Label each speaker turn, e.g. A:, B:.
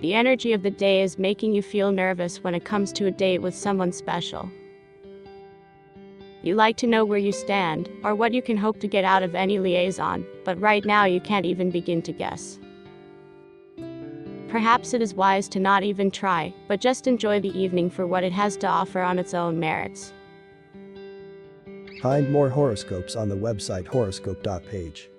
A: The energy of the day is making you feel nervous when it comes to a date with someone special. You like to know where you stand, or what you can hope to get out of any liaison, but right now you can't even begin to guess. Perhaps it is wise to not even try, but just enjoy the evening for what it has to offer on its own merits.
B: Find more horoscopes on the website horoscope.page.